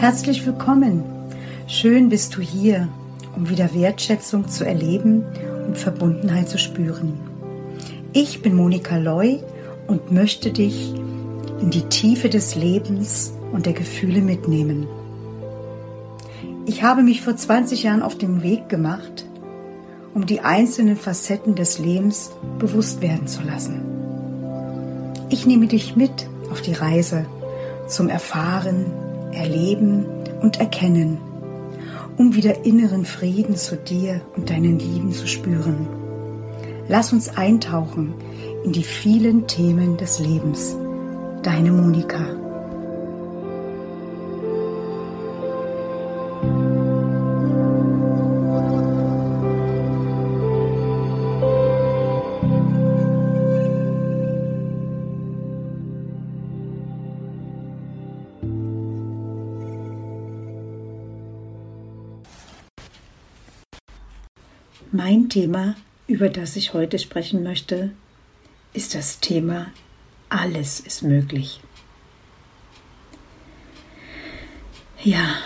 Herzlich willkommen. Schön bist du hier, um wieder Wertschätzung zu erleben und Verbundenheit zu spüren. Ich bin Monika Loy und möchte dich in die Tiefe des Lebens und der Gefühle mitnehmen. Ich habe mich vor 20 Jahren auf den Weg gemacht, um die einzelnen Facetten des Lebens bewusst werden zu lassen. Ich nehme dich mit auf die Reise zum Erfahren, Erleben und Erkennen, um wieder inneren Frieden zu dir und deinen Lieben zu spüren. Lass uns eintauchen in die vielen Themen des Lebens. Deine Monika. Mein Thema, über das ich heute sprechen möchte, ist das Thema Alles ist möglich. Ja,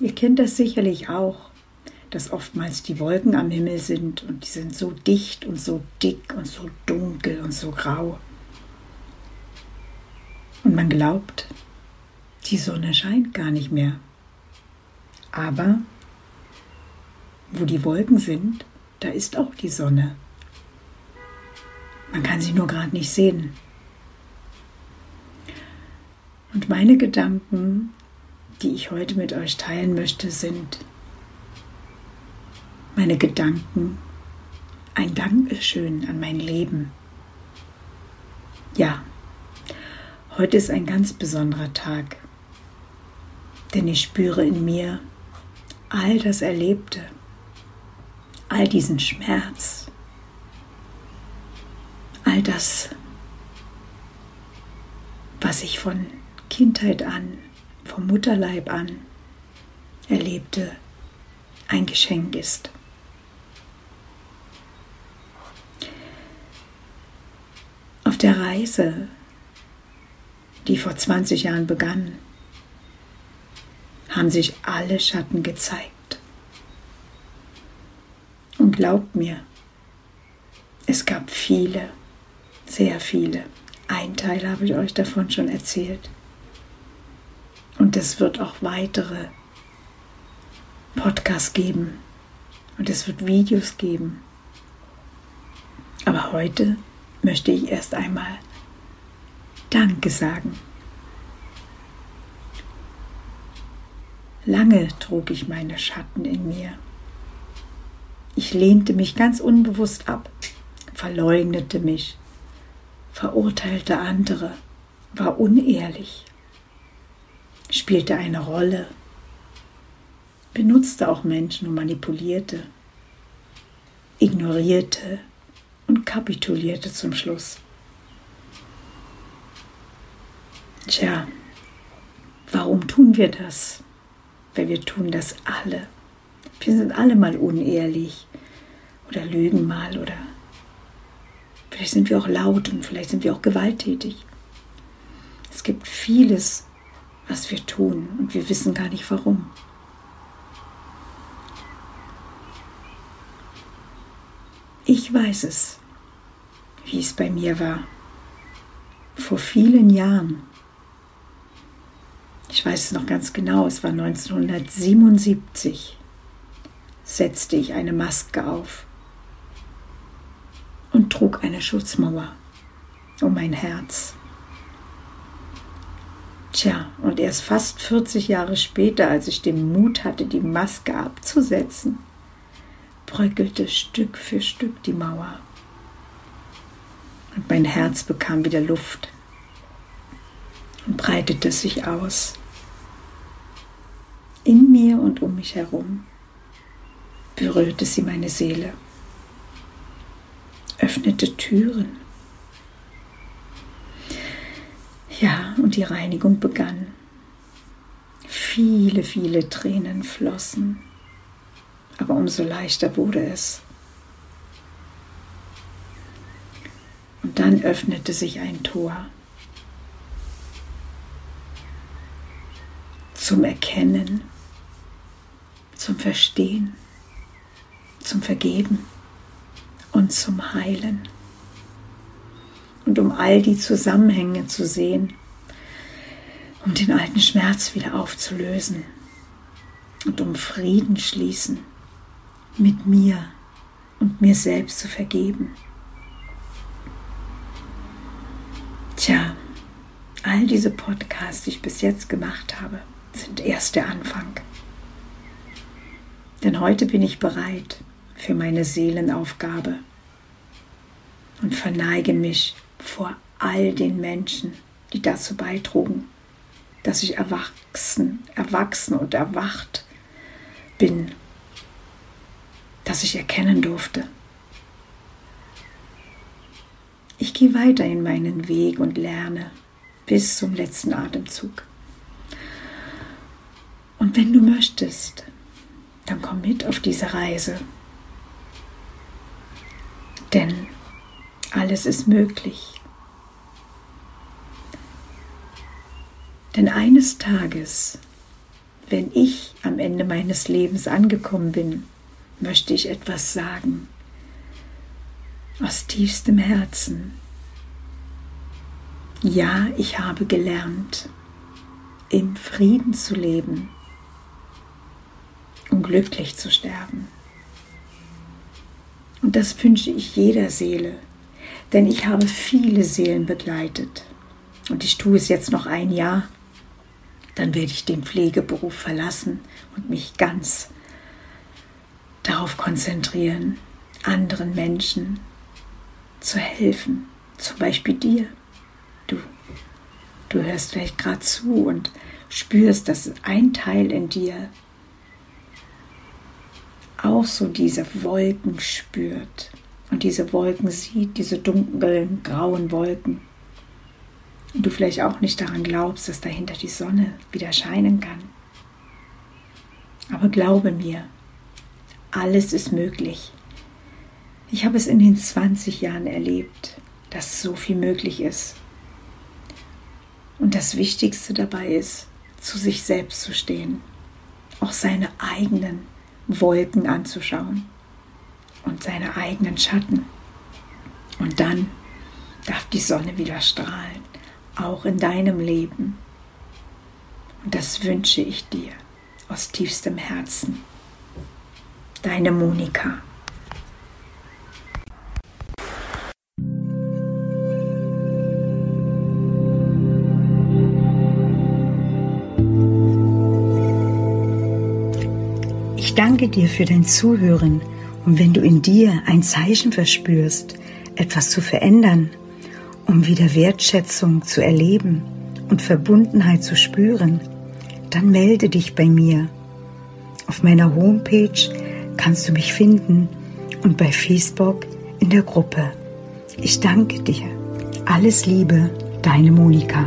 ihr kennt das sicherlich auch, dass oftmals die Wolken am Himmel sind und die sind so dicht und so dick und so dunkel und so grau. Und man glaubt, die Sonne scheint gar nicht mehr. Aber wo die Wolken sind, da ist auch die Sonne. Man kann sie nur gerade nicht sehen. Und meine Gedanken, die ich heute mit euch teilen möchte, sind meine Gedanken, ein Dankeschön an mein Leben. Ja, heute ist ein ganz besonderer Tag, denn ich spüre in mir all das Erlebte, all diesen Schmerz, all das, was ich von Kindheit an, vom Mutterleib an erlebte, ein Geschenk ist. Auf der Reise, die vor 20 Jahren begann, haben sich alle Schatten gezeigt. Und glaubt mir, es gab viele, sehr viele. Ein Teil habe ich euch davon schon erzählt. Und es wird auch weitere Podcasts geben. Und es wird Videos geben. Aber heute möchte ich erst einmal Danke sagen. Lange trug ich meine Schatten in mir. Ich lehnte mich ganz unbewusst ab, verleugnete mich, verurteilte andere, war unehrlich, spielte eine Rolle, benutzte auch Menschen und manipulierte, ignorierte und kapitulierte zum Schluss. Tja, warum tun wir das? Weil wir tun das alle. Wir sind alle mal unehrlich oder lügen mal oder vielleicht sind wir auch laut und vielleicht sind wir auch gewalttätig. Es gibt vieles, was wir tun und wir wissen gar nicht warum. Ich weiß es, wie es bei mir war. Vor vielen Jahren. Ich weiß es noch ganz genau, es war 1977 setzte ich eine Maske auf und trug eine Schutzmauer um mein Herz. Tja, und erst fast 40 Jahre später, als ich den Mut hatte, die Maske abzusetzen, bröckelte Stück für Stück die Mauer. Und mein Herz bekam wieder Luft und breitete sich aus. In mir und um mich herum berührte sie meine Seele, öffnete Türen. Ja, und die Reinigung begann. Viele, viele Tränen flossen, aber umso leichter wurde es. Und dann öffnete sich ein Tor. zum Erkennen, zum Verstehen, zum Vergeben und zum Heilen. Und um all die Zusammenhänge zu sehen, um den alten Schmerz wieder aufzulösen und um Frieden schließen mit mir und mir selbst zu vergeben. Tja, all diese Podcasts, die ich bis jetzt gemacht habe, sind erst der Anfang. Denn heute bin ich bereit für meine Seelenaufgabe und verneige mich vor all den Menschen, die dazu beitrugen, dass ich erwachsen, erwachsen und erwacht bin, dass ich erkennen durfte. Ich gehe weiter in meinen Weg und lerne bis zum letzten Atemzug. Und wenn du möchtest, dann komm mit auf diese Reise. Denn alles ist möglich. Denn eines Tages, wenn ich am Ende meines Lebens angekommen bin, möchte ich etwas sagen. Aus tiefstem Herzen. Ja, ich habe gelernt, im Frieden zu leben und glücklich zu sterben. Und das wünsche ich jeder Seele, denn ich habe viele Seelen begleitet. Und ich tue es jetzt noch ein Jahr, dann werde ich den Pflegeberuf verlassen und mich ganz darauf konzentrieren, anderen Menschen zu helfen. Zum Beispiel dir. Du, du hörst vielleicht gerade zu und spürst, dass ein Teil in dir auch so diese Wolken spürt und diese Wolken sieht, diese dunklen, grauen Wolken. Und du vielleicht auch nicht daran glaubst, dass dahinter die Sonne wieder scheinen kann. Aber glaube mir, alles ist möglich. Ich habe es in den 20 Jahren erlebt, dass so viel möglich ist. Und das Wichtigste dabei ist, zu sich selbst zu stehen, auch seine eigenen Wolken anzuschauen und seine eigenen Schatten. Und dann darf die Sonne wieder strahlen, auch in deinem Leben. Und das wünsche ich dir aus tiefstem Herzen. Deine Monika. Danke dir für dein Zuhören und wenn du in dir ein Zeichen verspürst, etwas zu verändern, um wieder Wertschätzung zu erleben und Verbundenheit zu spüren, dann melde dich bei mir. Auf meiner Homepage kannst du mich finden und bei Facebook in der Gruppe. Ich danke dir. Alles Liebe, deine Monika.